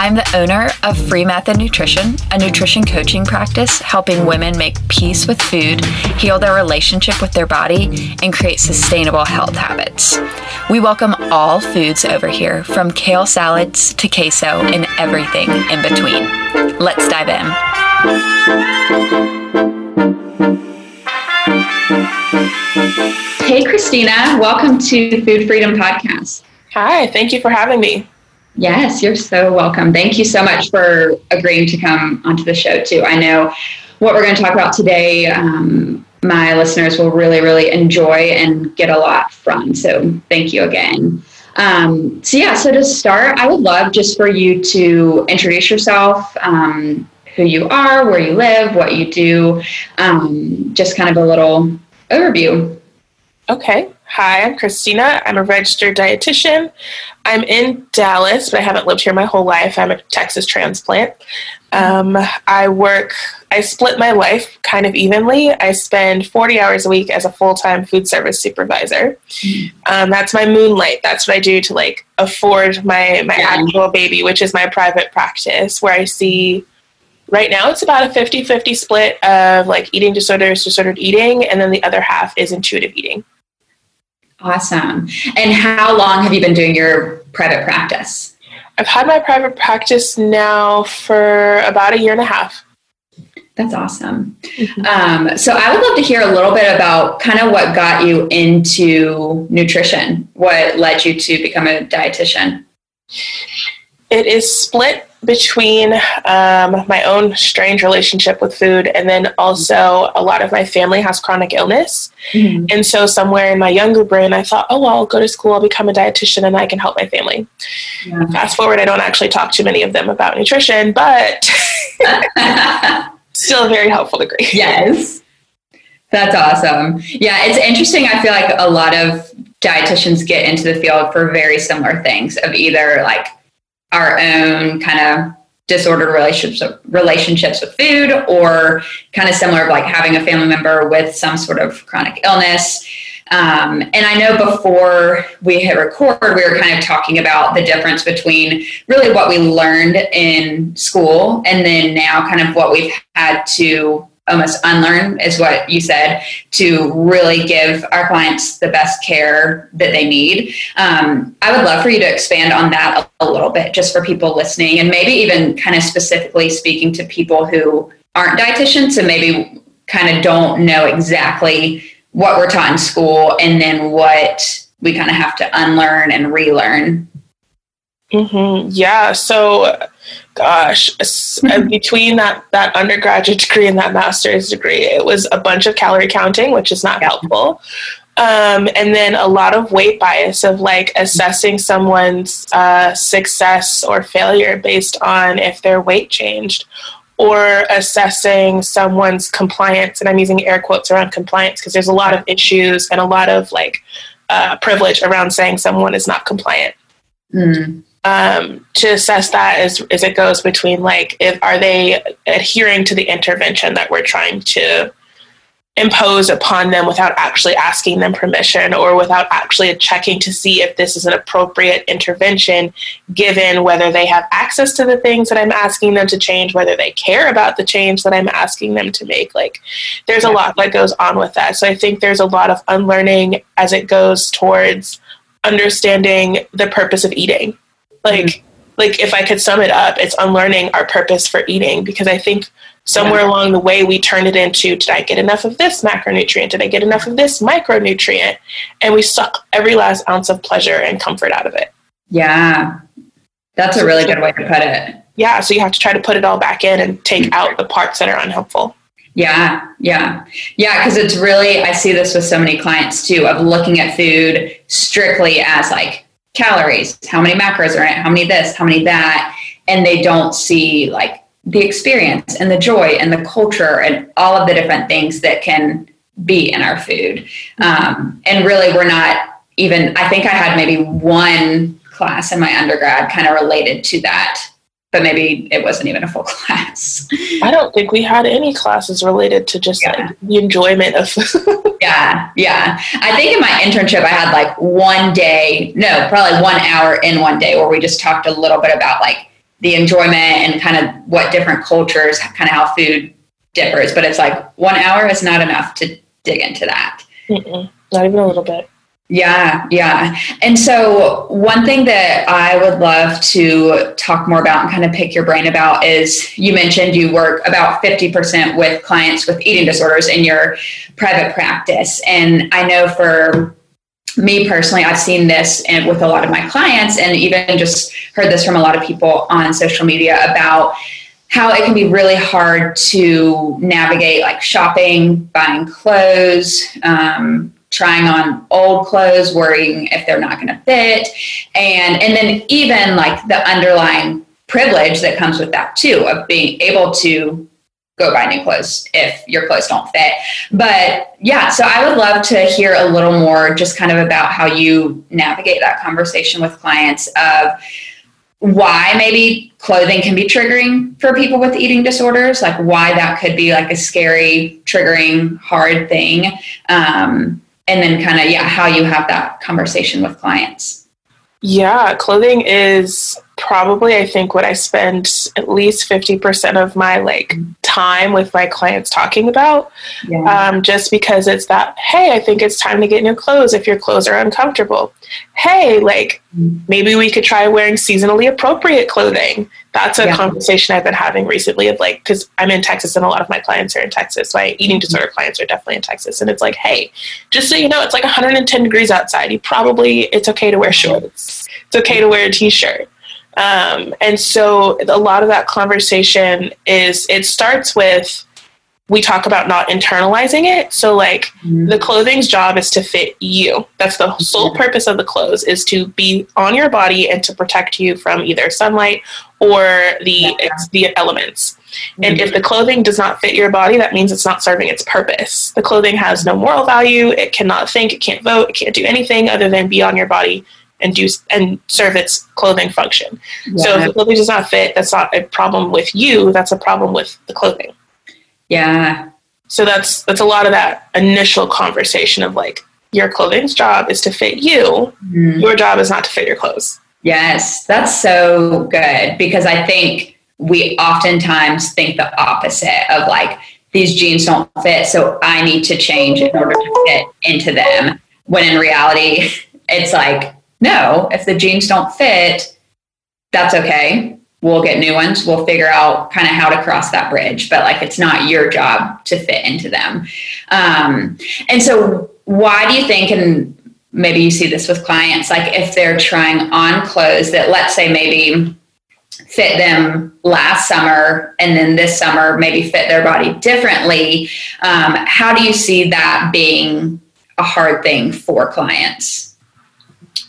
I'm the owner of Free Method Nutrition, a nutrition coaching practice helping women make peace with food, heal their relationship with their body, and create sustainable health habits. We welcome all foods over here, from kale salads to queso and everything in between. Let's dive in. Hey, Christyna, welcome to Food Freedom Podcast. Hi, thank you for having me. Yes, you're so welcome. Thank you so much for agreeing to come onto the show, too. I know what we're going to talk about today, um, my listeners will really, really enjoy and get a lot from. So, thank you again. Um, so, yeah, so to start, I would love just for you to introduce yourself, um, who you are, where you live, what you do, um, just kind of a little overview. Okay. Hi, I'm Christyna. I'm a registered dietitian. I'm in Dallas, but I haven't lived here my whole life. I'm a Texas transplant. Um, I work, I split my life kind of evenly. I spend 40 hours a week as a full time food service supervisor. Um, that's my moonlight. That's what I do to like afford my, my actual baby, which is my private practice, where I see right now it's about a 50 50 split of like eating disorders, disordered eating, and then the other half is intuitive eating. Awesome. And how long have you been doing your private practice? I've had my private practice now for about a year and a half. That's awesome. Mm-hmm. Um, so I would love to hear a little bit about kind of what got you into nutrition, what led you to become a dietitian. It is split between um, my own strange relationship with food and then also a lot of my family has chronic illness. Mm-hmm. and so somewhere in my younger brain i thought oh well i'll go to school. I'll become a dietitian and i can help my family. Yeah. fast forward i don't actually talk to many of them about nutrition but still a very helpful degree. Yes. That's awesome. Yeah it's interesting. I feel like a lot of dietitians get into the field for very similar things of either like our own kind of disordered relationships relationships with food or kind of similar of like having a family member with some sort of chronic illness. Um, and I know before we hit record, we were kind of talking about the difference between really what we learned in school and then now kind of what we've had to almost unlearn is what you said to really give our clients the best care that they need. Um, i would love for you to expand on that a, a, little bit just for people listening and maybe even kind of specifically speaking to people who aren't dietitians and maybe kind of don't know exactly what we're taught in school and then what we kind of have to unlearn and relearn. Mm-hmm. yeah. So gosh, between that that undergraduate degree and that master's degree, it was a bunch of calorie counting, which is not helpful. Um, and then a lot of weight bias of like assessing someone's uh, success or failure based on if their weight changed or assessing someone's compliance and i'm using air quotes around compliance because there's a lot of issues and a lot of like uh, privilege around saying someone is not compliant. Mm um, to assess that as, as it goes between like if are they adhering to the intervention that we're trying to impose upon them without actually asking them permission or without actually checking to see if this is an appropriate intervention given whether they have access to the things that I'm asking them to change whether they care about the change that I'm asking them to make like there's a lot that goes on with that. So I think there's a lot of unlearning as it goes towards understanding the purpose of eating like mm-hmm. like if I could sum it up, it's unlearning our purpose for eating because I think somewhere yeah. along the way we turned it into did I get enough of this macronutrient? Did I get enough of this micronutrient? And we suck every last ounce of pleasure and comfort out of it. Yeah. That's a really good way to put it. Yeah, so you have to try to put it all back in and take mm-hmm. out the parts that are unhelpful. Yeah, yeah, yeah. Because it's really, I see this with so many clients too, of looking at food strictly as like calories, how many macros are in it, how many this, how many that, and they don't see like the experience and the joy and the culture and all of the different things that can be in our food. Um, and really, we're not even, I think I had maybe one class in my undergrad kind of related to that but maybe it wasn't even a full class. I don't think we had any classes related to just yeah. like the enjoyment of. food. yeah, yeah. I think in my internship, I had like one day, no, probably one hour in one day where we just talked a little bit about like the enjoyment and kind of what different cultures, kind of how food differs. But it's like one hour is not enough to dig into that. Mm-mm, not even a little bit. Yeah, yeah. And so, one thing that I would love to talk more about and kind of pick your brain about is you mentioned you work about 50% with clients with eating disorders in your private practice. And I know for me personally, I've seen this and with a lot of my clients, and even just heard this from a lot of people on social media about how it can be really hard to navigate like shopping, buying clothes, um, trying on old clothes, worrying if they're not going to fit, and and then even like the underlying privilege that comes with that too of being able to go buy new clothes if your clothes don't fit. But yeah, so I would love to hear a little more just kind of about how you navigate that conversation with clients of why maybe clothing can be triggering for people with eating disorders, like why that could be like a scary, triggering, hard thing. Um, and then kind of yeah how you have that conversation with clients. Yeah clothing is probably i think what i spend at least 50% of my like time with my clients talking about yeah. um, just because it's that hey i think it's time to get new clothes if your clothes are uncomfortable. Hey like maybe we could try wearing seasonally appropriate clothing. That's a yeah. conversation i've been having recently of like because i'm in texas and a lot of my clients are in texas. My eating mm-hmm. disorder clients are definitely in texas. And it's like hey just so you know it's like 110 degrees outside. You probably it's okay to wear shorts. It's okay to wear a t-shirt um, and so a lot of that conversation is it starts with we talk about not internalizing it. So like mm-hmm. the clothing's job is to fit you. That's the sole purpose of the clothes is to be on your body and to protect you from either sunlight or the yeah. the elements. Mm-hmm. And if the clothing does not fit your body, that means it's not serving its purpose. The clothing has no moral value. It cannot think, it can't vote, it can't do anything other than be on your body and do and serve its clothing function. Yeah. So if the clothing does not fit, that's not a problem with you. That's a problem with the clothing. Yeah. So that's that's a lot of that initial conversation of like your clothing's job is to fit you. Mm. Your job is not to fit your clothes. Yes, that's so good because I think we oftentimes think the opposite of like these jeans don't fit, so I need to change in order to fit into them. When in reality, it's like no, if the jeans don't fit, that's okay. We'll get new ones. We'll figure out kind of how to cross that bridge, but like it's not your job to fit into them. Um, and so, why do you think, and maybe you see this with clients, like if they're trying on clothes that let's say maybe fit them last summer and then this summer maybe fit their body differently, um, how do you see that being a hard thing for clients?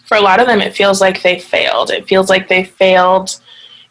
For a lot of them, it feels like they failed. It feels like they failed.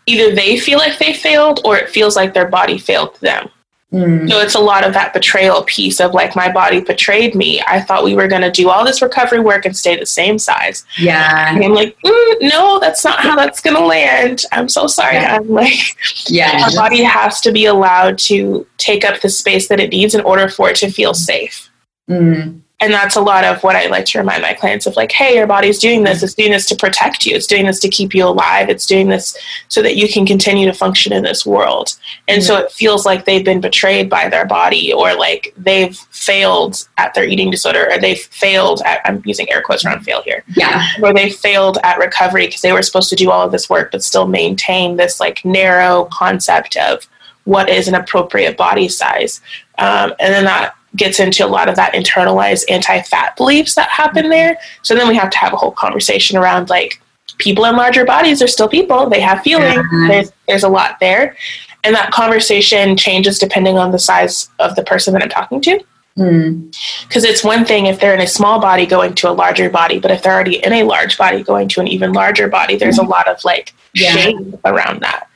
Either they feel like they failed or it feels like their body failed them. Mm. So it's a lot of that betrayal piece of like my body betrayed me. I thought we were going to do all this recovery work and stay the same size. Yeah. And I'm like, mm, no, that's not how that's going to land. I'm so sorry. Yeah. I'm like, yeah. Our body has to be allowed to take up the space that it needs in order for it to feel safe. Mm and that's a lot of what I like to remind my clients of like, hey, your body's doing this. It's doing this to protect you. It's doing this to keep you alive. It's doing this so that you can continue to function in this world. And mm-hmm. so it feels like they've been betrayed by their body or like they've failed at their eating disorder or they've failed at, I'm using air quotes around fail here. Yeah. Or they failed at recovery because they were supposed to do all of this work but still maintain this like narrow concept of what is an appropriate body size. Um, and then that gets into a lot of that internalized anti-fat beliefs that happen there. So then we have to have a whole conversation around like people in larger bodies are still people. They have feelings. Mm-hmm. There's there's a lot there. And that conversation changes depending on the size of the person that I'm talking to. Because mm. it's one thing if they're in a small body going to a larger body, but if they're already in a large body going to an even larger body, there's a lot of like yeah. shame around that.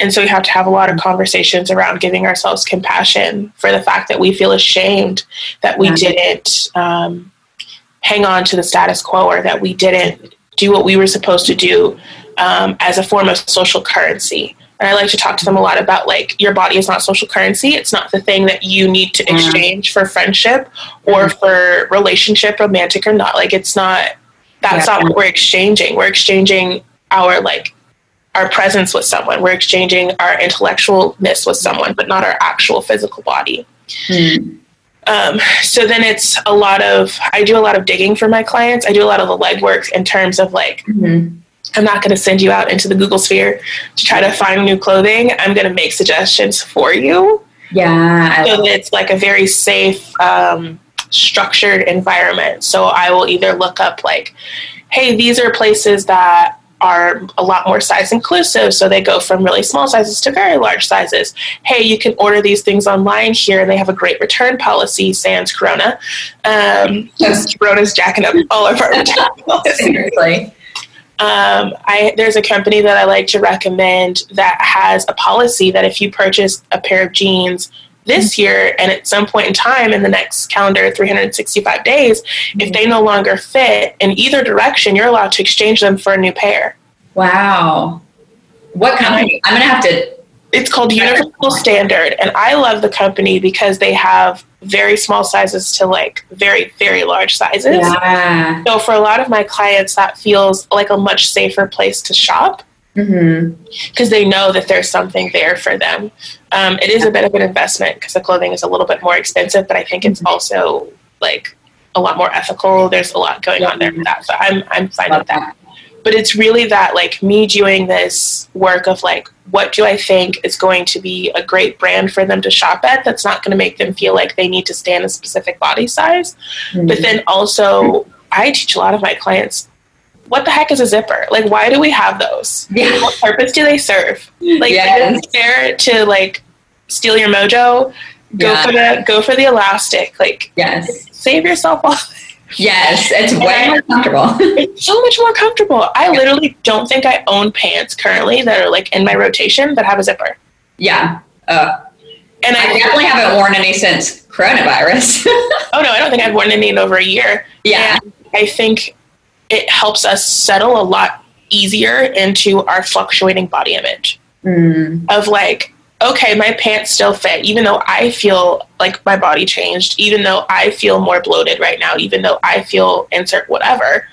And so we have to have a lot of conversations around giving ourselves compassion for the fact that we feel ashamed that we didn't um, hang on to the status quo or that we didn't do what we were supposed to do um, as a form of social currency. And I like to talk to them a lot about like your body is not social currency. It's not the thing that you need to exchange for friendship or for relationship, romantic or not. Like it's not that's yeah. not what we're exchanging. We're exchanging our like our presence with someone. We're exchanging our intellectualness with someone, but not our actual physical body. Mm. Um, so then it's a lot of I do a lot of digging for my clients. I do a lot of the legwork in terms of like mm-hmm. I'm not going to send you out into the Google sphere to try to find new clothing. I'm going to make suggestions for you. Yeah, so it's like a very safe, um, structured environment. So I will either look up like, hey, these are places that are a lot more size inclusive. So they go from really small sizes to very large sizes. Hey, you can order these things online here, and they have a great return policy, sans Corona. Um, Corona's jacking up all of our return policies. Um, I, there's a company that I like to recommend that has a policy that if you purchase a pair of jeans this year and at some point in time in the next calendar 365 days mm-hmm. if they no longer fit in either direction you're allowed to exchange them for a new pair. Wow. What company? I'm gonna have to it's called universal standard and i love the company because they have very small sizes to like very very large sizes. Yeah. so for a lot of my clients that feels like a much safer place to shop because mm-hmm. they know that there's something there for them. Um, it is a bit of an investment because the clothing is a little bit more expensive, but I think it's mm-hmm. also like a lot more ethical. There's a lot going on there with that, so I'm I'm fine Love with that. But it's really that like me doing this work of like what do I think is going to be a great brand for them to shop at that's not going to make them feel like they need to stay in a specific body size. Mm-hmm. But then also I teach a lot of my clients what the heck is a zipper? Like, why do we have those? Yeah. What purpose do they serve? Like, yes. is it fair to like steal your mojo? Go yeah. for the go for the elastic. Like, yes, save yourself all. Yes, it's way more comfortable. it's so much more comfortable. I literally don't think I own pants currently that are like in my rotation that have a zipper. Yeah. Uh, and I, I definitely haven't worn any since coronavirus. oh no, I don't think I've worn any in over a year. Yeah. And I think it helps us settle a lot easier into our fluctuating body image mm. of like okay my pants still fit even though i feel like my body changed even though i feel more bloated right now even though i feel insert whatever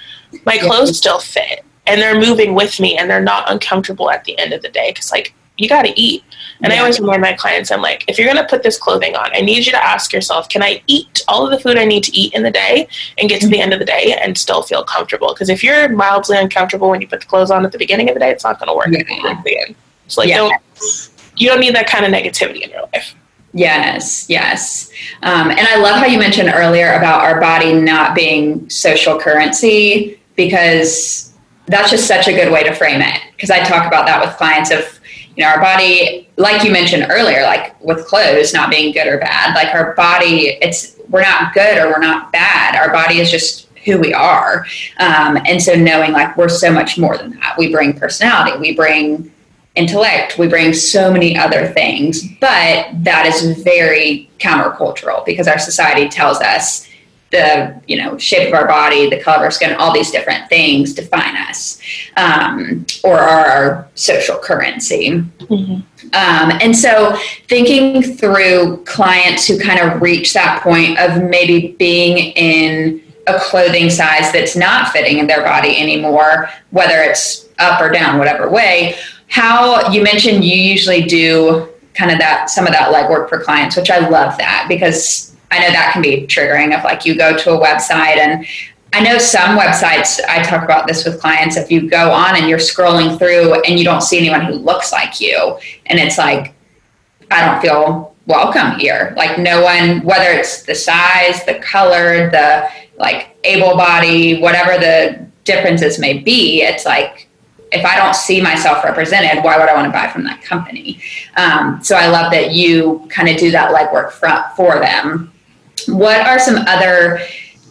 my clothes still fit and they're moving with me and they're not uncomfortable at the end of the day because like you got to eat. And yeah. I always remind my clients, I'm like, if you're going to put this clothing on, I need you to ask yourself, can I eat all of the food I need to eat in the day and get to the end of the day and still feel comfortable? Because if you're mildly uncomfortable when you put the clothes on at the beginning of the day, it's not going to work yeah. at the end. So like, yeah. don't, you don't need that kind of negativity in your life. Yes, yes. Um, and I love how you mentioned earlier about our body not being social currency because that's just such a good way to frame it. Because I talk about that with clients of you know our body like you mentioned earlier like with clothes not being good or bad like our body it's we're not good or we're not bad. Our body is just who we are. Um, and so knowing like we're so much more than that. We bring personality we bring intellect we bring so many other things but that is very countercultural because our society tells us the you know shape of our body, the color of our skin, all these different things define us, um, or are our social currency. Mm-hmm. Um, and so, thinking through clients who kind of reach that point of maybe being in a clothing size that's not fitting in their body anymore, whether it's up or down, whatever way. How you mentioned you usually do kind of that some of that legwork for clients, which I love that because I know that can be triggering if like you go to a website and I know some websites, I talk about this with clients. If you go on and you're scrolling through and you don't see anyone who looks like you, and it's like, I don't feel welcome here. Like, no one, whether it's the size, the color, the like able body, whatever the differences may be, it's like, if I don't see myself represented, why would I want to buy from that company? Um, so I love that you kind of do that legwork for, for them what are some other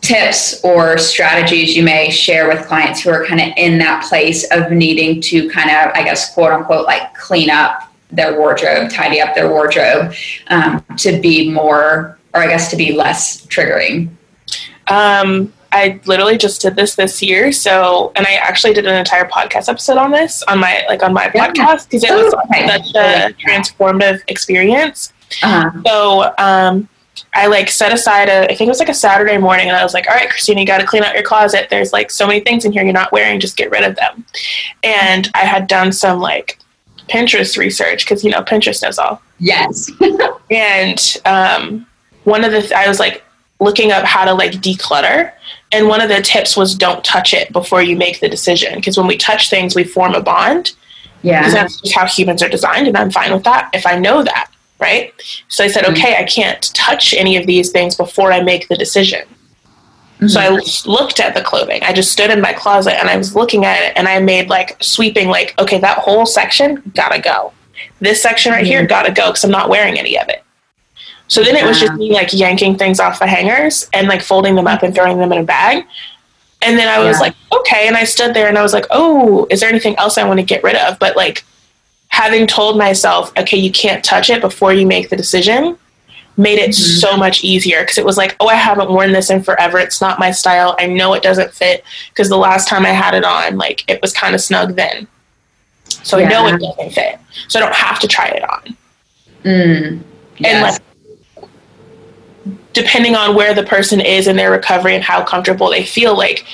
tips or strategies you may share with clients who are kind of in that place of needing to kind of, I guess, quote unquote, like clean up their wardrobe, tidy up their wardrobe um, to be more, or I guess to be less triggering? Um, I literally just did this this year. So, and I actually did an entire podcast episode on this on my like on my yeah. podcast because it was oh, okay. such a transformative experience. Uh-huh. So, um, I like set aside a, I think it was like a Saturday morning, and I was like, all right, Christyna, you got to clean out your closet. There's like so many things in here you're not wearing, just get rid of them. And I had done some like Pinterest research because you know Pinterest does all. Yes. and um, one of the, th- I was like looking up how to like declutter, and one of the tips was don't touch it before you make the decision because when we touch things, we form a bond. Yeah. Because that's just how humans are designed, and I'm fine with that if I know that right? So I said, mm-hmm. okay, I can't touch any of these things before I make the decision. Mm-hmm. So I looked at the clothing. I just stood in my closet and I was looking at it and I made like sweeping, like, okay, that whole section gotta go. This section right mm-hmm. here gotta go because I'm not wearing any of it. So then it was just me like yanking things off the hangers and like folding them up and throwing them in a bag. And then I was yeah. like, okay. And I stood there and I was like, oh, is there anything else I want to get rid of? But like, having told myself, okay, you can't touch it before you make the decision, made it mm-hmm. so much easier because it was like, oh, I haven't worn this in forever. It's not my style. I know it doesn't fit because the last time I had it on, like it was kind of snug then. So yeah. I know it doesn't fit. So I don't have to try it on. Mm. Yes. And like, depending on where the person is in their recovery and how comfortable they feel, like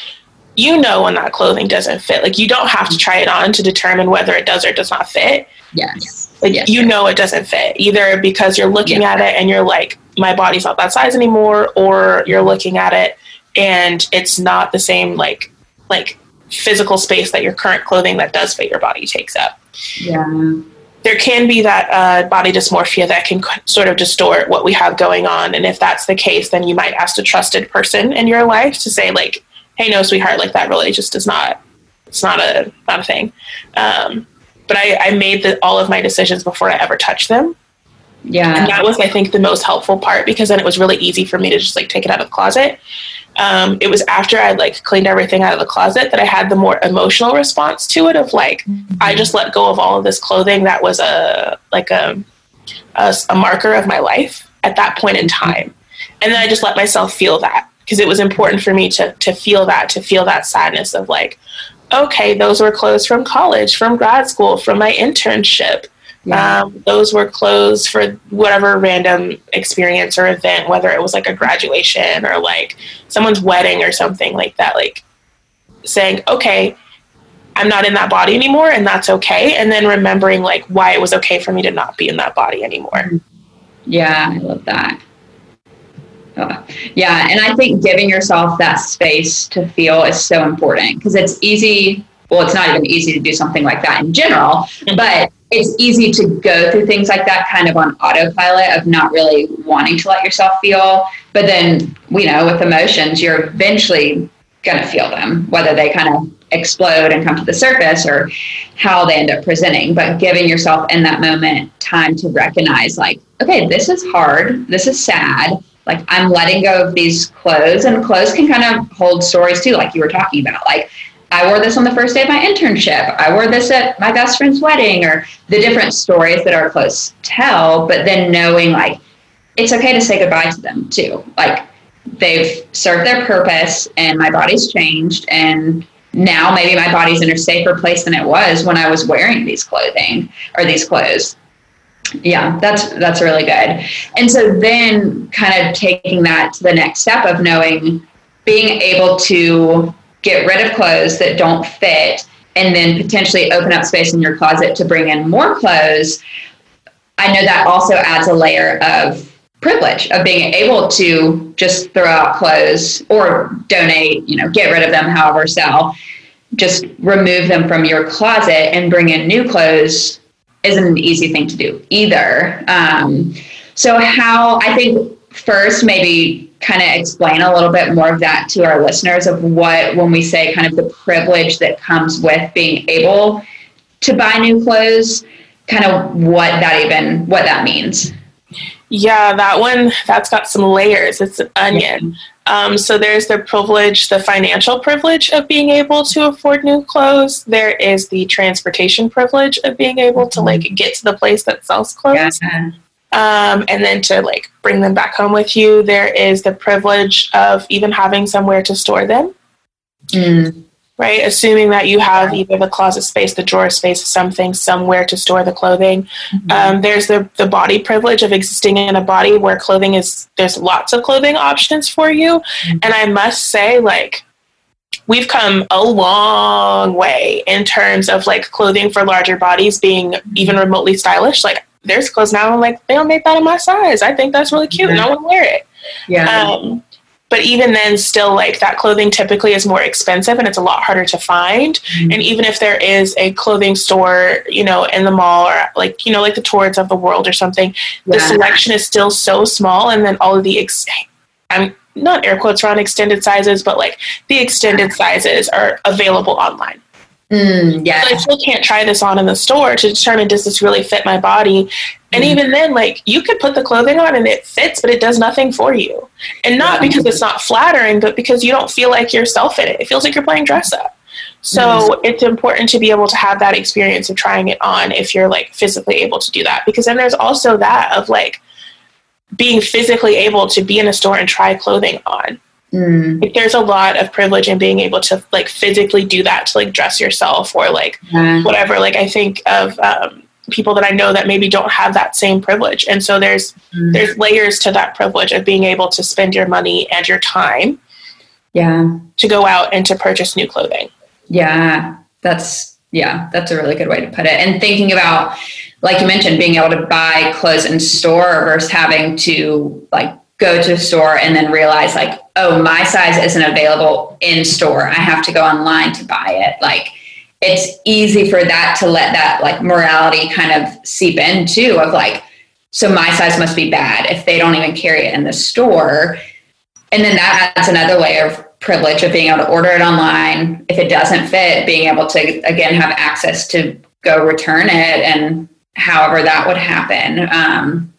you know when that clothing doesn't fit. Like you don't have to try it on to determine whether it does or does not fit. Yes. Like yes, you know it doesn't fit either because you're looking yeah. at it and you're like, my body's not that size anymore, or you're looking at it and it's not the same like like physical space that your current clothing that does fit your body takes up. Yeah. There can be that uh, body dysmorphia that can sort of distort what we have going on. And if that's the case, then you might ask a trusted person in your life to say, like, hey, no, sweetheart, like that really just is not, it's not a, not a thing. Um, but I, I made the, all of my decisions before I ever touched them. Yeah. And that was, I think, the most helpful part because then it was really easy for me to just like take it out of the closet. Um, it was after I like cleaned everything out of the closet that I had the more emotional response to it of like, mm-hmm. I just let go of all of this clothing that was a, like a, a, a marker of my life at that point in mm-hmm. time. And then I just let myself feel that because it was important for me to to feel that to feel that sadness of like okay those were clothes from college from grad school from my internship. Yeah. um, those were clothes for whatever random experience or event whether it was like a graduation or like someone's wedding or something like that like saying okay i'm not in that body anymore and that's okay and then remembering like why it was okay for me to not be in that body anymore. Yeah i love that uh, yeah, and I think giving yourself that space to feel is so important because it's easy. Well, it's not even easy to do something like that in general, mm-hmm. but it's easy to go through things like that kind of on autopilot of not really wanting to let yourself feel. But then, you know, with emotions, you're eventually going to feel them, whether they kind of explode and come to the surface or how they end up presenting. But giving yourself in that moment time to recognize, like, okay, this is hard, this is sad like I'm letting go of these clothes and clothes can kind of hold stories too, like you were talking about. Like I wore this on the first day of my internship. I wore this at my best friend's wedding or the different stories that our clothes tell, but then knowing like it's okay to say goodbye to them too. Like they've served their purpose and my body's changed and now maybe my body's in a safer place than it was when I was wearing these clothing or these clothes yeah that's that's really good. And so then kind of taking that to the next step of knowing being able to get rid of clothes that don't fit and then potentially open up space in your closet to bring in more clothes i know that also adds a layer of privilege of being able to just throw out clothes or donate you know get rid of them however sell just remove them from your closet and bring in new clothes isn't an easy thing to do either. Um, so, how I think first, maybe kind of explain a little bit more of that to our listeners of what, when we say kind of the privilege that comes with being able to buy new clothes, kind of what that even what that means. Yeah, that one that's got some layers. It's an onion. Um, so there's the privilege, the financial privilege of being able to afford new clothes. There is the transportation privilege of being able to like get to the place that sells clothes. Yeah. Um, and then to like bring them back home with you. There is the privilege of even having somewhere to store them. Mm right? Assuming that you have either the closet space, the drawer space, something somewhere to store the clothing. Mm-hmm. Um, there's the the body privilege of existing in a body where clothing is there's lots of clothing options for you, mm-hmm. and I must say, like. We've come a long way in terms of like clothing for larger bodies being even remotely stylish. Like there's clothes now, I'm like, they don't make that in my size. I think that's really cute and I want to wear it. Yeah. Um, but even then still like that clothing typically is more expensive and it's a lot harder to find mm-hmm. and even if there is a clothing store you know in the mall or like you know like the Torrid of the world or something yeah. the selection is still so small and then all of the ex- i'm not air quotes around extended sizes but like the extended sizes are available online Mm, yeah. But I still can't try this on in the store to determine does this really fit my body. And mm. even then, like you could put the clothing on and it fits, but it does nothing for you. And not yeah. because it's not flattering, but because you don't feel like yourself in it. It feels like you're playing dress up. So mm. it's important to be able to have that experience of trying it on if you're like physically able to do that. Because then there's also that of like being physically able to be in a store and try clothing on. Mm. Like there's a lot of privilege in being able to like physically do that to like dress yourself or like whatever. Like I think of um, people that I know that maybe don't have that same privilege, and so there's mm. there's layers to that privilege of being able to spend your money and your time, yeah, to go out and to purchase new clothing. Yeah, that's yeah, that's a really good way to put it. And thinking about like you mentioned, being able to buy clothes in store versus having to like go to a store and then realize like oh my size isn't available in store. I have to go online to buy it. Like it's easy for that to let that like morality kind of seep in too of like so my size must be bad if they don't even carry it in the store. And then that adds another layer of privilege of being able to order it online. If it doesn't fit being able to again have access to go return it and however that would happen. Um,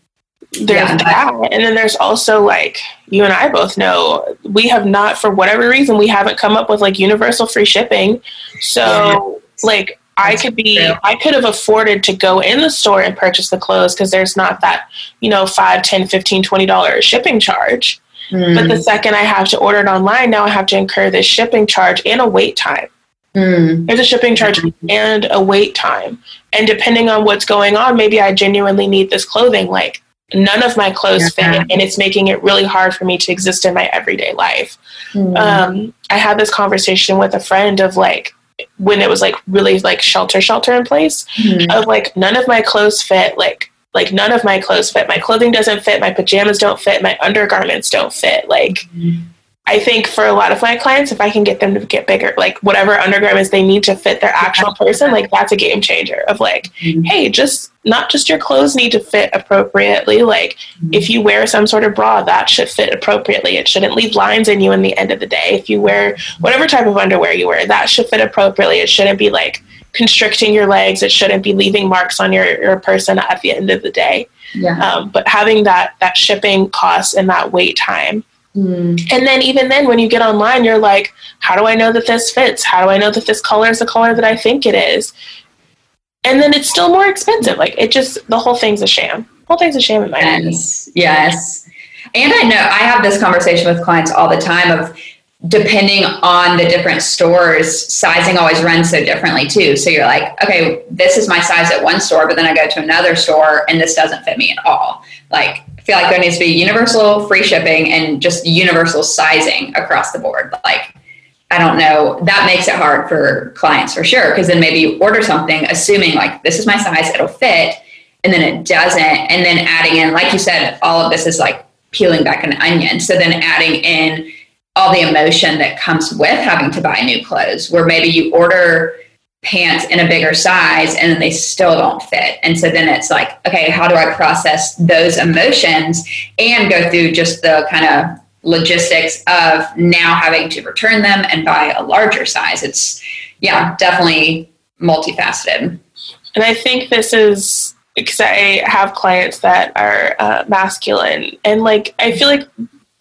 there's yeah. that and then there's also like you and i both know we have not for whatever reason we haven't come up with like universal free shipping so yeah. like I could be. I could have afforded to go in the store and purchase the clothes because there's not that, you know, 5, 10, 15, 20 dollar shipping charge. Mm. But the second I have to order it online, now I have to incur this shipping charge and a wait time. Mm. There's a shipping charge and a wait time. And depending on what's going on, maybe I genuinely need this clothing like none of my clothes yeah. fit and it's making it really hard for me to exist in my everyday life mm. um, i had this conversation with a friend of like when it was like really like shelter shelter in place mm. of like none of my clothes fit like like none of my clothes fit my clothing doesn't fit my pajamas don't fit my undergarments don't fit like mm. I think for a lot of my clients, if I can get them to get bigger, like whatever undergarments they need to fit their actual person, like that's a game changer of like, mm-hmm. hey, just not just your clothes need to fit appropriately. Like mm-hmm. if you wear some sort of bra, that should fit appropriately. It shouldn't leave lines in you in the end of the day. If you wear whatever type of underwear you wear, that should fit appropriately. It shouldn't be like constricting your legs. It shouldn't be leaving marks on your, your person at the end of the day. Yeah. Um, but having that that shipping cost and that wait time Mm. And then even then when you get online you're like how do I know that this fits? How do I know that this color is the color that I think it is? And then it's still more expensive. Like it just the whole thing's a sham. The whole thing's a sham in my yes. Yes. And I know I have this conversation with clients all the time of depending on the different stores, sizing always runs so differently too. So you're like, okay, this is my size at one store, but then I go to another store and this doesn't fit me at all. Like I feel like there needs to be universal free shipping and just universal sizing across the board. Like, I don't know, that makes it hard for clients for sure. Cause then maybe you order something assuming like this is my size, it'll fit, and then it doesn't. And then adding in, like you said, all of this is like peeling back an onion. So then adding in all the emotion that comes with having to buy new clothes, where maybe you order pants in a bigger size and then they still don't fit. And so then it's like, okay, how do I process those emotions and go through just the kind of logistics of now having to return them and buy a larger size? It's, yeah, definitely multifaceted. And I think this is because I have clients that are uh, masculine, and like I feel like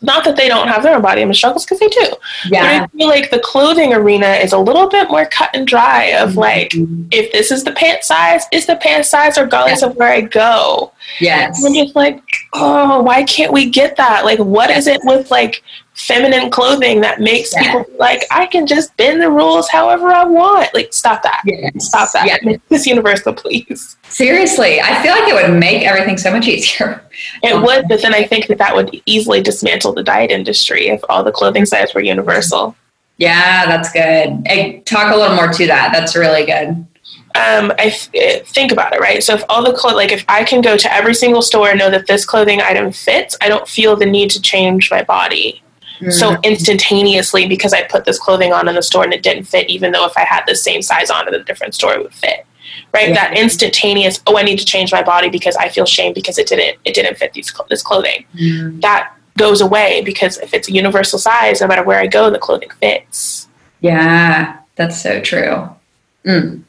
not that they don't have their own body image struggles because they do. Yeah. But I feel like the clothing arena is a little bit more cut and dry of mm-hmm. like if this is the pant size, is the pant size regardless yeah. of where I go. Yes. And I'm just like, oh, why can't we get that? Like what is it with like feminine clothing that makes yes. people like I can just bend the rules however I want. Like stop that. Yes. Stop that. Yes. Make this universal, please. Seriously, I feel like it would make everything so much easier. It um, would, but then I think that that would easily dismantle the diet industry if all the clothing sizes were universal. Yeah, that's good. I, talk a little more to that. That's really good um, I th- think about it, right? So if all the clothes, like if I can go to every single store and know that this clothing item fits, I don't feel the need to change my body so mm-hmm. instantaneously because I put this clothing on in the store and it didn't fit, even though if I had the same size on at a different store, it would fit. Right, yeah. that instantaneous. Oh, I need to change my body because I feel shame because it didn't. It didn't fit these this clothing. Mm. That goes away because if it's a universal size, no matter where I go, the clothing fits. Yeah, that's so true. Mm.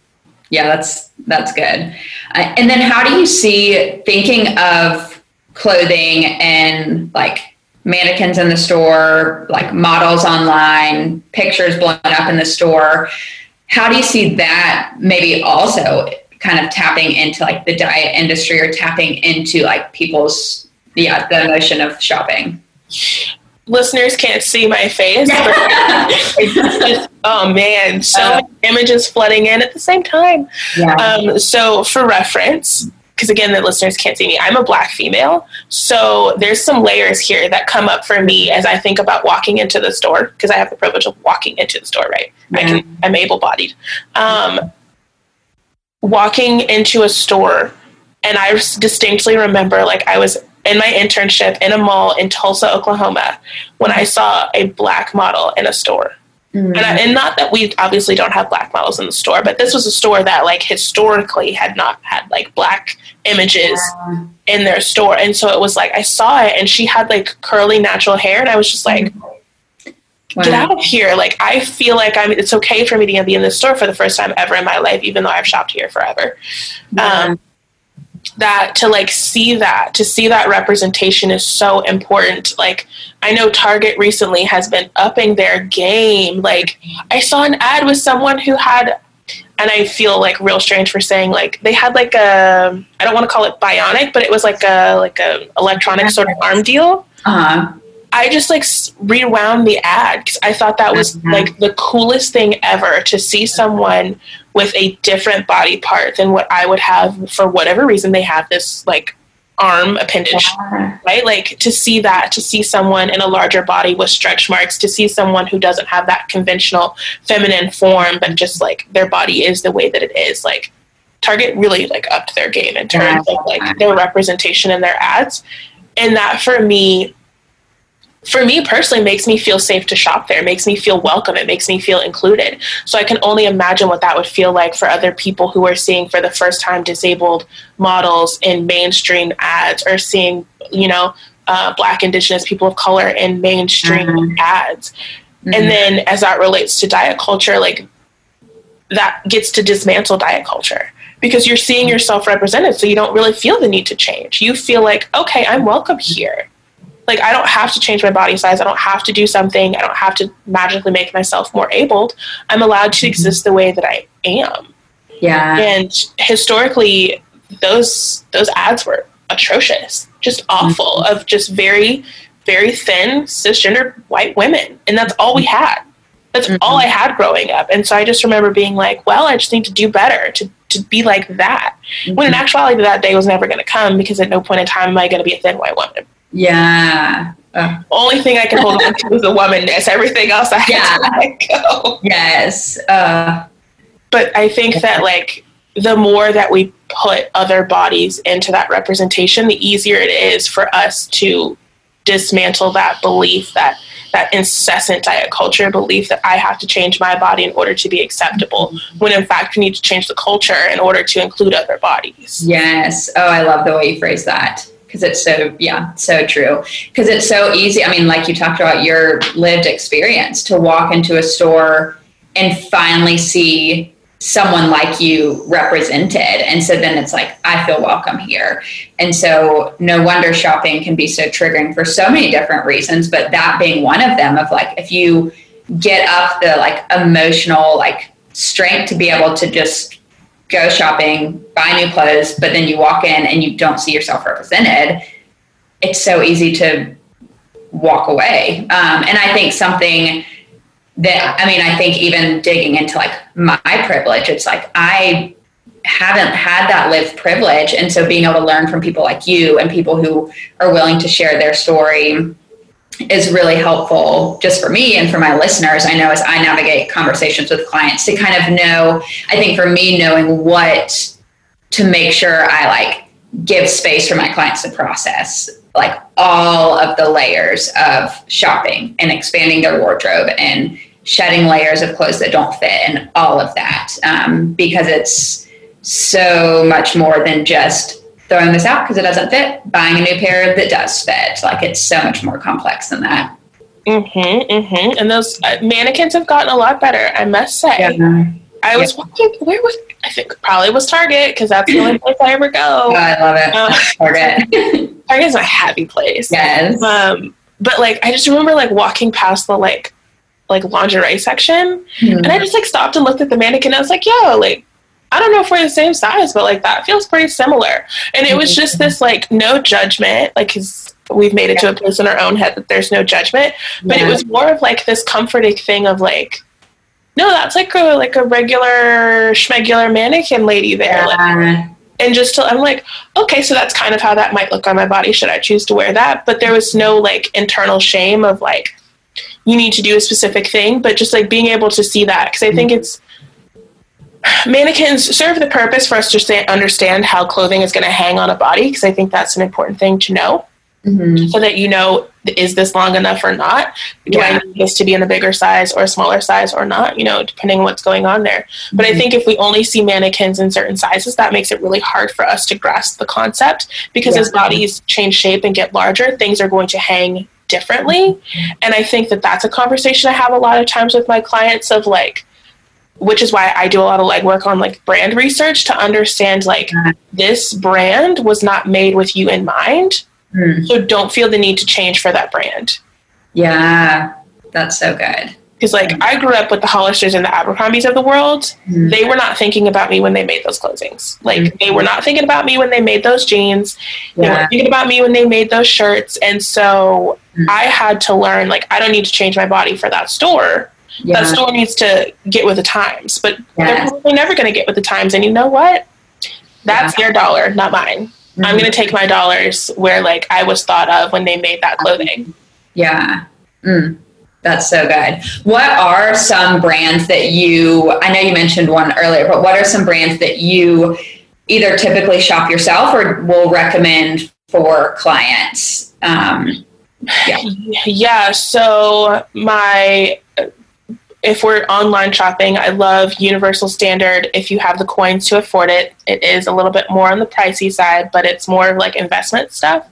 Yeah, that's that's good. Uh, and then, how do you see thinking of clothing and like mannequins in the store, like models online, pictures blown up in the store. How do you see that maybe also kind of tapping into like the diet industry or tapping into like people's yeah, the notion of shopping? Listeners can't see my face. just, oh man, so uh, many images flooding in at the same time. Yeah. Um, so for reference, because again, the listeners can't see me. I'm a black female, so there's some layers here that come up for me as I think about walking into the store because I have the privilege of walking into the store. Right, yeah. I can. I'm able-bodied. Um, walking into a store, and I distinctly remember like I was in my internship in a mall in Tulsa, Oklahoma, when I saw a black model in a store Mm-hmm. And, I, and not that we obviously don't have black models in the store, but this was a store that like historically had not had like black images yeah. in their store. And so it was like I saw it and she had like curly natural hair and I was just like wow. get out of here. Like I feel like I'm it's okay for me to be in this store for the first time ever in my life, even though I've shopped here forever. Yeah. Um, that to like see that to see that representation is so important like i know target recently has been upping their game like i saw an ad with someone who had and i feel like real strange for saying like they had like a i don't want to call it bionic but it was like a like a electronic sort of arm deal uh-huh. i just like rewound the ad because i thought that was uh-huh. like the coolest thing ever to see someone with a different body part than what I would have for whatever reason they have this like arm appendage yeah. right like to see that to see someone in a larger body with stretch marks to see someone who doesn't have that conventional feminine form but just like their body is the way that it is like target really like upped their game in terms yeah. of like their representation in their ads and that for me for me personally makes me feel safe to shop there. It makes me feel welcome. It makes me feel included. So i can only imagine what that would feel like for other people who are seeing for the first time disabled models in mainstream ads or seeing you know uh, black indigenous people of color in mainstream mm-hmm. ads. Mm-hmm. and then as that relates to diet culture like that gets to dismantle diet culture because you're seeing yourself represented. So you don't really feel the need to change. You feel like okay i'm welcome here like I don't have to change my body size. I don't have to do something. I don't have to magically make myself more abled. I'm allowed to mm-hmm. exist the way that I am. Yeah. And historically those those ads were atrocious, just awful mm-hmm. of just very very thin cisgender white women and that's all we had. That's mm-hmm. all I had growing up. And so I just remember being like, well, I just need to do better to to be like that. Mm-hmm. When in actuality that day was never going to come because at no point in time am I going to be a thin white woman. Yeah. Uh, Only thing I can hold on to is the womanness. Everything else I yeah. to let go. Yes. Uh, but I think that like the more that we put other bodies into that representation, the easier it is for us to dismantle that belief that that incessant diet culture belief that I have to change my body in order to be acceptable, mm-hmm. when in fact we need to change the culture in order to include other bodies. Yes. Oh, I love the way you phrase that because it's so yeah so true because it's so easy i mean like you talked about your lived experience to walk into a store and finally see someone like you represented. And so then it's like, I feel welcome here. And so no wonder shopping can be so triggering for so many different reasons, but that being one of them of like, if you get up the like emotional like strength to be able to just go shopping, buy new clothes, but then you walk in and you don't see yourself represented, it's so easy to walk away. Um, and I think something that I mean, I think even digging into like my privilege, it's like I haven't had that lived privilege. And so being able to learn from people like you and people who are willing to share their story is really helpful just for me and for my listeners. I know as I navigate conversations with clients to kind of know, I think for me, knowing what to make sure I like give space for my clients to process like all of the layers of shopping and expanding their wardrobe and shedding layers of clothes that don't fit and all of that um, because it's so much more than just throwing this out because it doesn't fit buying a new pair that does fit like it's so much more complex than that mm-hmm, mm-hmm. and those uh, mannequins have gotten a lot better i must say yeah. i was yeah. walking where was i think probably was target because that's the only place i ever go oh, i love it uh, target Target's a happy place. Yes. Um, but like I just remember like walking past the like like lingerie section mm-hmm. and I just like stopped and looked at the mannequin and I was like, yo, like I don't know if we're the same size, but like that feels pretty similar. And it was mm-hmm. just this like no judgment, like cause we've made it to a place in our own head that there's no judgment. But yeah. it was more of like this comforting thing of like, no, that's like a like a regular schmegular mannequin lady there. Yeah. Like, and just to, I'm like, okay, so that's kind of how that might look on my body. Should I choose to wear that? But there was no like internal shame of like, you need to do a specific thing, but just like being able to see that because I think it's mannequins serve the purpose for us to say, understand how clothing is going to hang on a body because I think that's an important thing to know. Mm-hmm. So that you know, is this long enough or not? Do yeah. I need this to be in a bigger size or a smaller size or not? You know, depending on what's going on there. Mm-hmm. But I mm-hmm. think if we only see mannequins in certain sizes, that makes it really hard for us to grasp the concept because yeah. as bodies change shape and get larger, things are going to hang differently. And I think that that's a conversation I have a lot of times with my clients of like, which is why I do a lot of legwork on like brand research to understand like this brand was not made with you in mind Mm. So don't feel the need to change for that brand. Yeah, that's so good. Because like I grew up with the Hollisters and the Abercrombies of the world. Mm. They were not thinking about me when they made those clothings. Like mm. they were not thinking about me when they made those jeans. Yeah. They weren't thinking about me when they made those shirts. And so mm. I had to learn like I don't need to change my body for that store. Yeah. That store needs to get with the times, but yes. they're probably never going to get with the times. And you know what? That's yeah. their dollar, not mine. Mm-hmm. I'm going to take my dollars where like I was thought of when they made that clothing. Yeah. Mm, that's so good. What are some brands that you, I know you mentioned one earlier, but what are some brands that you either typically shop yourself or will recommend for clients? Um, yeah. Yeah. So my if we're online shopping, I love Universal Standard. If you have the coins to afford it, it is a little bit more on the pricey side, but it's more of like investment stuff.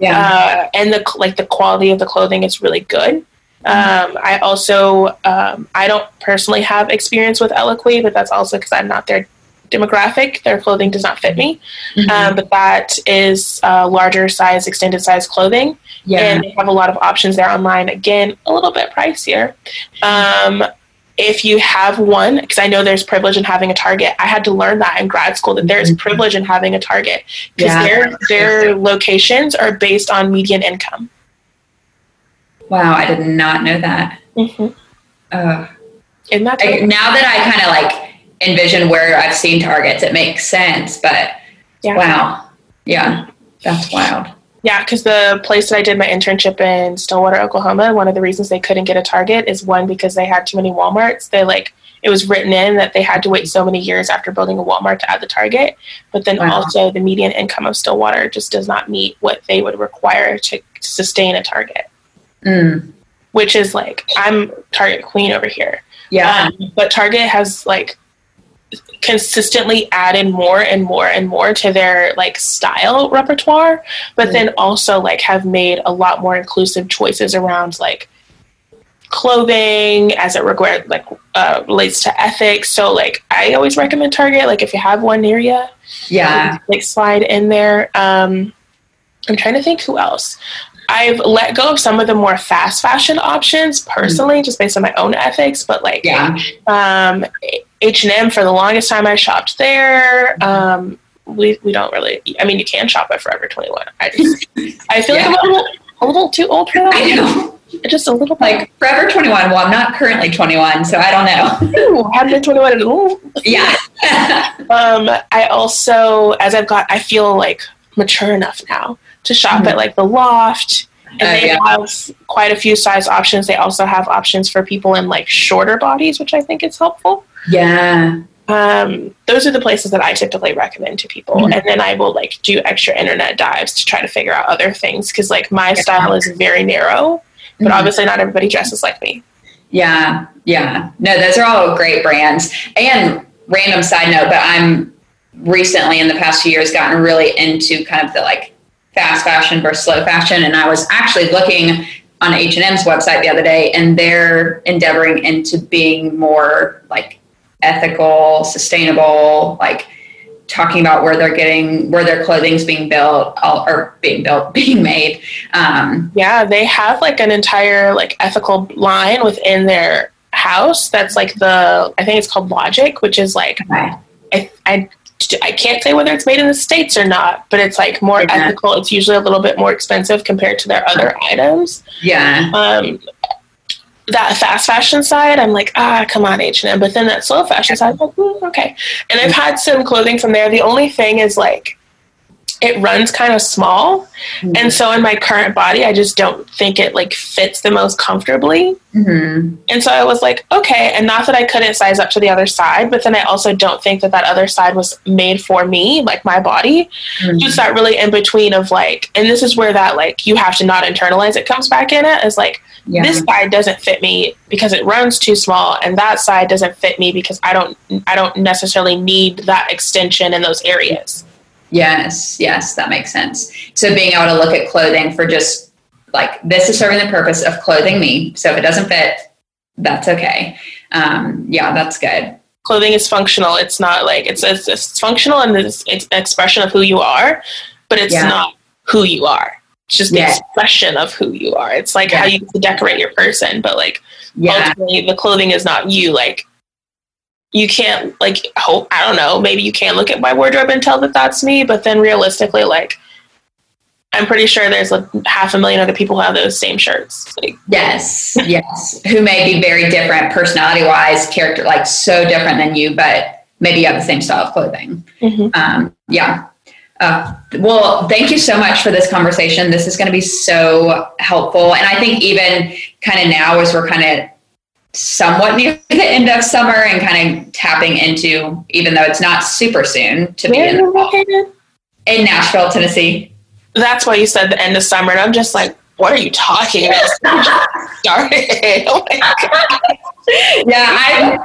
Yeah. Uh, and the like the quality of the clothing is really good. Um, I also um, I don't personally have experience with Eloquii, but that's also because I'm not their demographic. Their clothing does not fit me. Mm-hmm. Um, but that is uh, larger size, extended size clothing. Yeah. And they have a lot of options there online. Again, a little bit pricier. Um, if you have one, because I know there's privilege in having a target. I had to learn that in grad school that there's mm-hmm. privilege in having a target because yeah. their their locations are based on median income. Wow, I did not know that. Mm-hmm. Uh, Isn't that I, now that I kind of like envision where I've seen targets, it makes sense. But yeah. wow, yeah, that's wild. Yeah, because the place that I did my internship in Stillwater, Oklahoma, one of the reasons they couldn't get a Target is one because they had too many WalMarts. They like it was written in that they had to wait so many years after building a Walmart to add the Target. But then wow. also the median income of Stillwater just does not meet what they would require to, sustain a Target. Mm. Which is like I'm Target queen over here. Yeah. Um, but Target has like consistently added more and more and more to their like style repertoire but mm then also like have made a lot more inclusive choices around like clothing as it regard like uh, relates to ethics. So like I always recommend Target. Like if you have one near you, yeah, like slide in there. Um, I'm trying to think who else. I've let go of some of the more fast fashion options personally, mm-hmm. just based on my own ethics. But like, yeah, um, H and M for the longest time I shopped there. Um, we we don't really. I mean, you can shop at Forever 21. I just I feel yeah. like I'm a little a little too old for that. I know. Just a little like Forever 21. Well, I'm not currently 21, so I don't know. Ooh, haven't been 21 in a little. Yeah. um, I also, as I've got, I feel like mature enough now to shop mm-hmm. at like the loft and uh, they yeah. have quite a few size options they also have options for people in like shorter bodies which i think is helpful yeah. Um, those are the places that i typically recommend to people. Mm-hmm. and then i will like do extra internet dives to try to figure out other things because like my style is very narrow but mm-hmm. obviously not everybody dresses like me. Yeah. Yeah. No those are all great brands. And random side note but i'm recently in the past few years gotten really into kind of the like fast fashion versus slow fashion. And I was actually looking on H&M's website the other day and they're endeavoring into being more like ethical, sustainable, like talking about where they're getting where their clothing's being built or being built being made um, yeah they have like an entire like ethical line within their house that's like the i think it's called logic which is like okay. I, I I can't say whether it's made in the states or not, but it's like more yeah. ethical. It's usually a little bit more expensive compared to their other items. Yeah. Um, that fast fashion side, I'm like, ah, come on, H and M. But then that slow fashion side, like, mm, okay. And I've had some clothing from there. The only thing is like, it runs kind of small mm-hmm. and so in my current body i just don't think it like fits the most comfortably mm-hmm. and so i was like okay and not that i couldn't size up to the other side but then i also don't think that that other side was made for me like my body mm-hmm. just that really in between of like and this is where that like you have to not internalize it comes back in it is like yeah. this side doesn't fit me because it runs too small and that side doesn't fit me because i don't i don't necessarily need that extension in those areas Yes, yes, that makes sense. So being able to look at clothing for just like this is serving the purpose of clothing me. So if it doesn't fit, that's okay. Um, yeah, that's good. Clothing is functional. It's not like it's it's, it's functional and it's, it's an expression of who you are, but it's yeah. not who you are. It's just the yeah. expression of who you are. It's like yeah. how you decorate your person, but like ultimately the clothing is not you. Like you can't like hope i don't know maybe you can't look at my wardrobe and tell that that's me but then realistically like i'm pretty sure there's like half a million other people who have those same shirts like, yes yes who may be very different personality wise character like so different than you but maybe you have the same style of clothing mm-hmm. um, yeah uh, well, thank you so much for this conversation. This is going to be so helpful. And I think even kind of now, as we're kind of somewhat near the end of summer and kind of tapping into, even though it's not super soon to Where be in, located? in Nashville, Tennessee. That's why you said the end of summer, and I'm just like, what are you talking about? started. Oh yeah, I'm,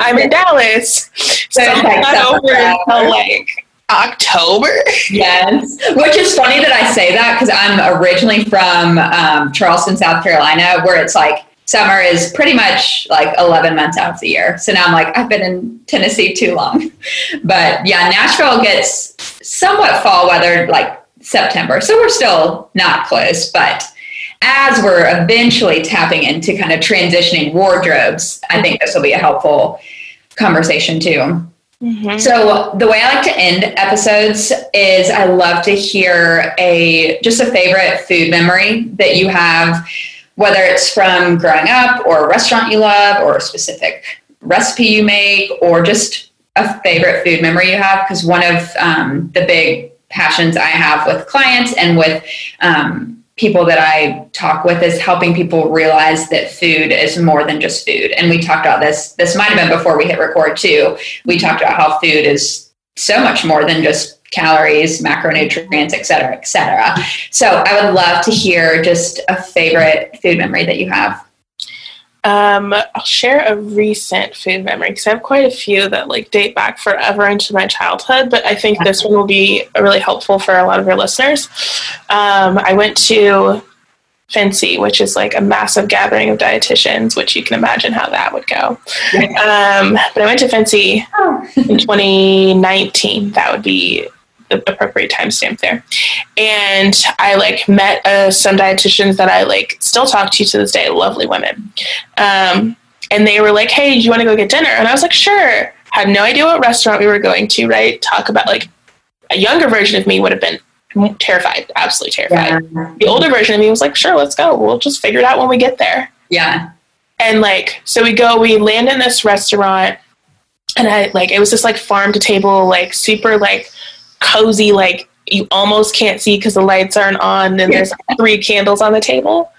I'm in Dallas, so I'm not over until like October. yes, which is funny that I say that because I'm originally from um, Charleston, South Carolina, where it's like summer is pretty much like 11 months out of the year. So now I'm like, I've been in Tennessee too long. But yeah, Nashville gets somewhat fall weather like September. So we're still not close. But as we're eventually tapping into kind of transitioning wardrobes, I think this will be a helpful conversation too. Mm-hmm. So the way I like to end episodes is I love to hear a just a favorite food memory that you have whether it's from growing up or a restaurant you love or a specific recipe you make or just a favorite food memory you have because one of um, the big passions i have with clients and with um, people that i talk with is helping people realize that food is more than just food and we talked about this this might have been before we hit record too we talked about how food is so much more than just calories, macronutrients, et cetera, et cetera. So I would love to hear just a favorite food memory that you have. Um, I'll share a recent food memory because I have quite a few that like date back forever into my childhood, but I think this one will be really helpful for a lot of your listeners. Um, I went to FNCE, which is like a massive gathering of dietitians, which you can imagine how that would go. Um, but I went to FNCE oh. in 2019. That would be the appropriate timestamp there. And I like met uh, some dietitians that I like still talk to to this day, lovely women. Um, and they were like, "Hey, do you want to go get dinner?" And I was like, "Sure." Had no idea what restaurant we were going to. Right? Talk about like a younger version of me would have been terrified, absolutely terrified. Yeah. The older version of me was like, "Sure, let's go. We'll just figure it out when we get there." Yeah. And like, so we go, we land in this restaurant, and I like it was just like farm to table, like super like cozy, like you almost can't see because the lights aren't on, and there's three candles on the table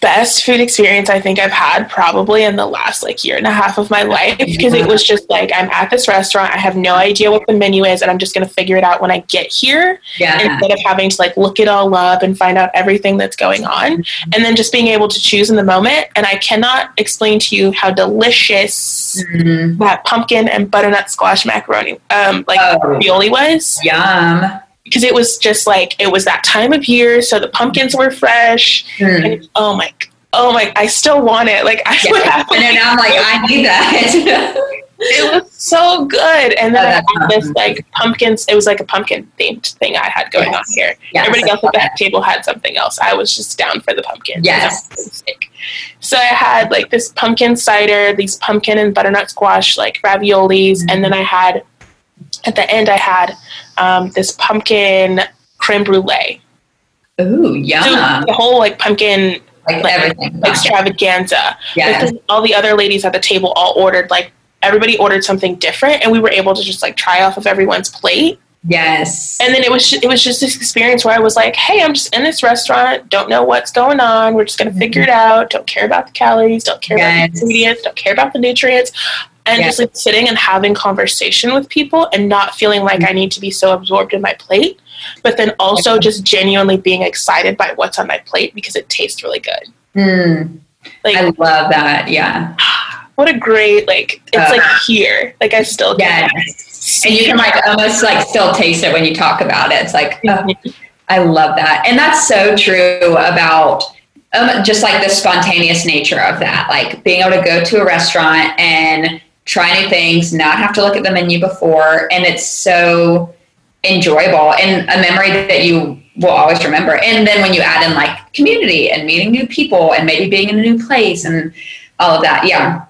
best food experience I think I've had probably in the last like year and a half of my life because it was just like I'm at this restaurant, I have no idea what the menu is, and I'm just gonna figure it out when I get here yeah. instead of having to like look it all up and find out everything that's going on. Mm-hmm. And then just being able to choose in the moment. And I cannot explain to you how delicious mm-hmm. that pumpkin and butternut squash macaroni um like oh. ravioli was. Yum because it was just like it was that time of year, so the pumpkins were fresh. Mm. And, oh my, oh my! I still want it. Like I would have. And now I'm like, I need that. it was so good. And then oh, I had awesome. this like pumpkins. It was like a pumpkin themed thing I had going yes. on here. Yes, Everybody else at the table had something else. I was just down for the pumpkin. Yes. So I had like this pumpkin cider, these pumpkin and butternut squash like raviolis, mm-hmm. and then I had at the end I had um, this pumpkin creme brulee. Ooh, yeah. So the whole like pumpkin like, like everything extravaganza. Yeah. all the other ladies at the table all ordered like everybody ordered something different, and we were able to just like try off of everyone's plate. Yes. And then it was it was just this experience where I was like, "Hey, I'm just in this restaurant. Don't know what's going on. We're just gonna mm-hmm. figure it out. Don't care about the calories. Don't care yes. about the ingredients. Don't care about the nutrients and just like sitting and having conversation with people and not feeling like I need to be so absorbed in my plate, but then also just genuinely being excited by what's on my plate because it tastes really good. Mm. Like I love that. Yeah. What a great like it's uh, like here. Like I still get yes. And you can like almost like still taste it when you talk about it. It's like oh, I love that. And that's so true about um, just like the spontaneous nature of that. Like being able to go to a restaurant and try new things, not have to look at the menu before. And it's so enjoyable and a memory that you will always remember. And then when you add in like community and meeting new people and maybe being in a new place and all of that. Yeah.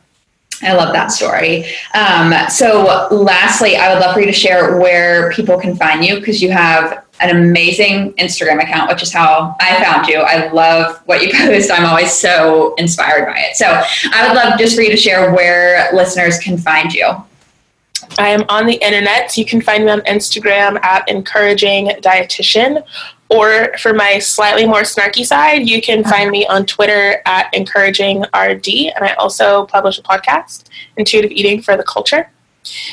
I love that story. Um, so, lastly, I would love for you to share where people can find you because you have an amazing Instagram account, which is how I found you. I love what you post. I'm always so inspired by it. So I would love just for you to share where listeners can find you. I am on the internet. You can find me on Instagram at encouraging dietitian. Or for my slightly more snarky side, you can find me on Twitter at encouraging RD. And I also publish a podcast, Intuitive Eating for the Culture.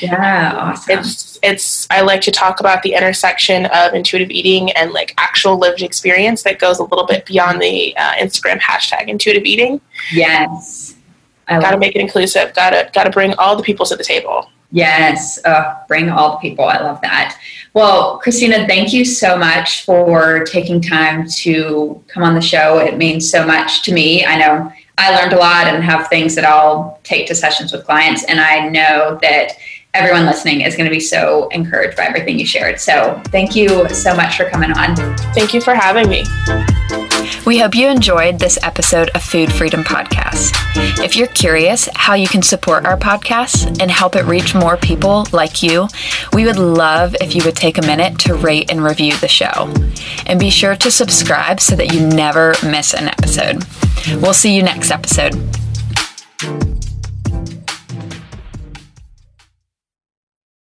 Yeah, awesome. It's it's I like to talk about the intersection of intuitive eating and like actual lived experience that goes a little bit beyond the uh, Instagram hashtag intuitive eating. Yes, I got to make it inclusive. Got to got to bring all the people to the table. Yes, uh, bring all the people. I love that. Well, Christyna, thank you so much for taking time to come on the show. It means so much to me. I know I learned a lot and have things that I'll take to sessions with clients. And I know that everyone listening is going to be so encouraged by everything you shared. So thank you so much for coming on. Thank you for having me. We hope you enjoyed this episode of Food Freedom Podcast. If you're curious how you can support our podcast and help it reach more people like you, we would love if you would take a minute to rate and review the show. And be sure to subscribe so that you never miss an episode. We'll see you next episode.